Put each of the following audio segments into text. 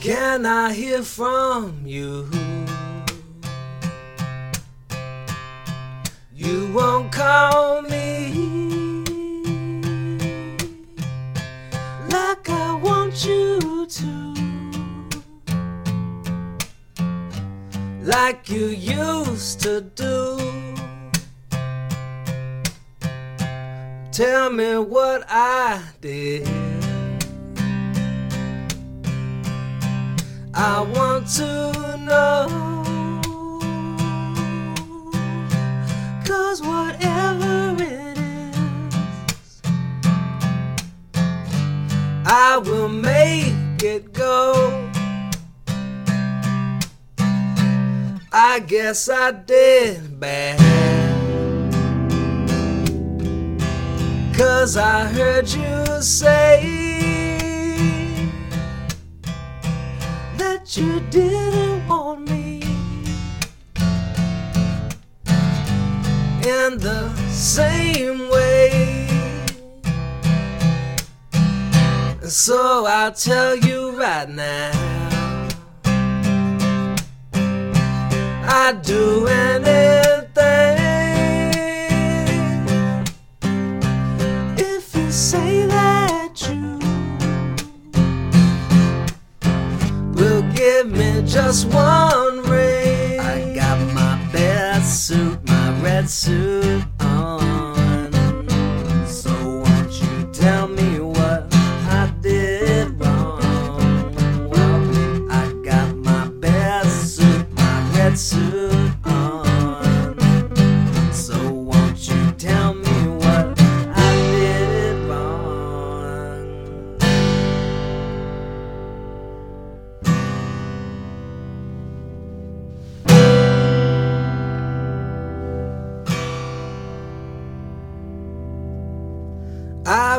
Can I hear from you? You won't call me like I want you to, like you used to do. Tell me what I did. I want to know. Cause whatever it is, I will make it go. I guess I did bad. Cause I heard you say you didn't want me in the same way. So I'll tell you right now. I'd do anything one ring. I got my best suit, my red suit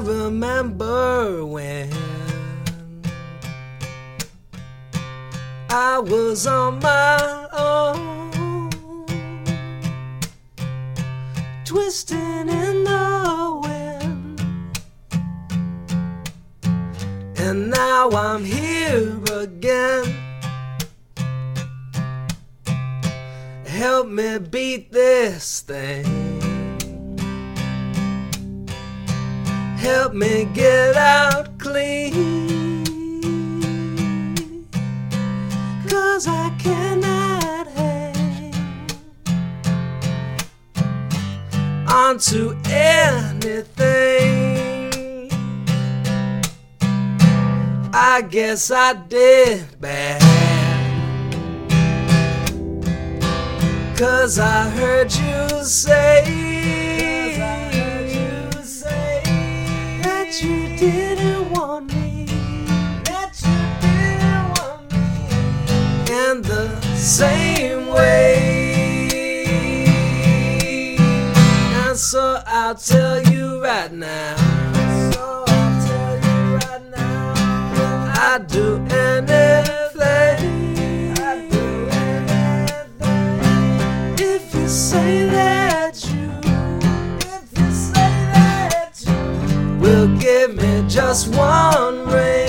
remember when I was on my own, twisting in the wind, and now I'm here again. Help me beat this thing. Help me get out clean. Cause I cannot hang onto anything. I guess I did bad. Cause I heard you say didn't want me. That you didn't want me in the same way. And so I'll tell you right now. me just one ring.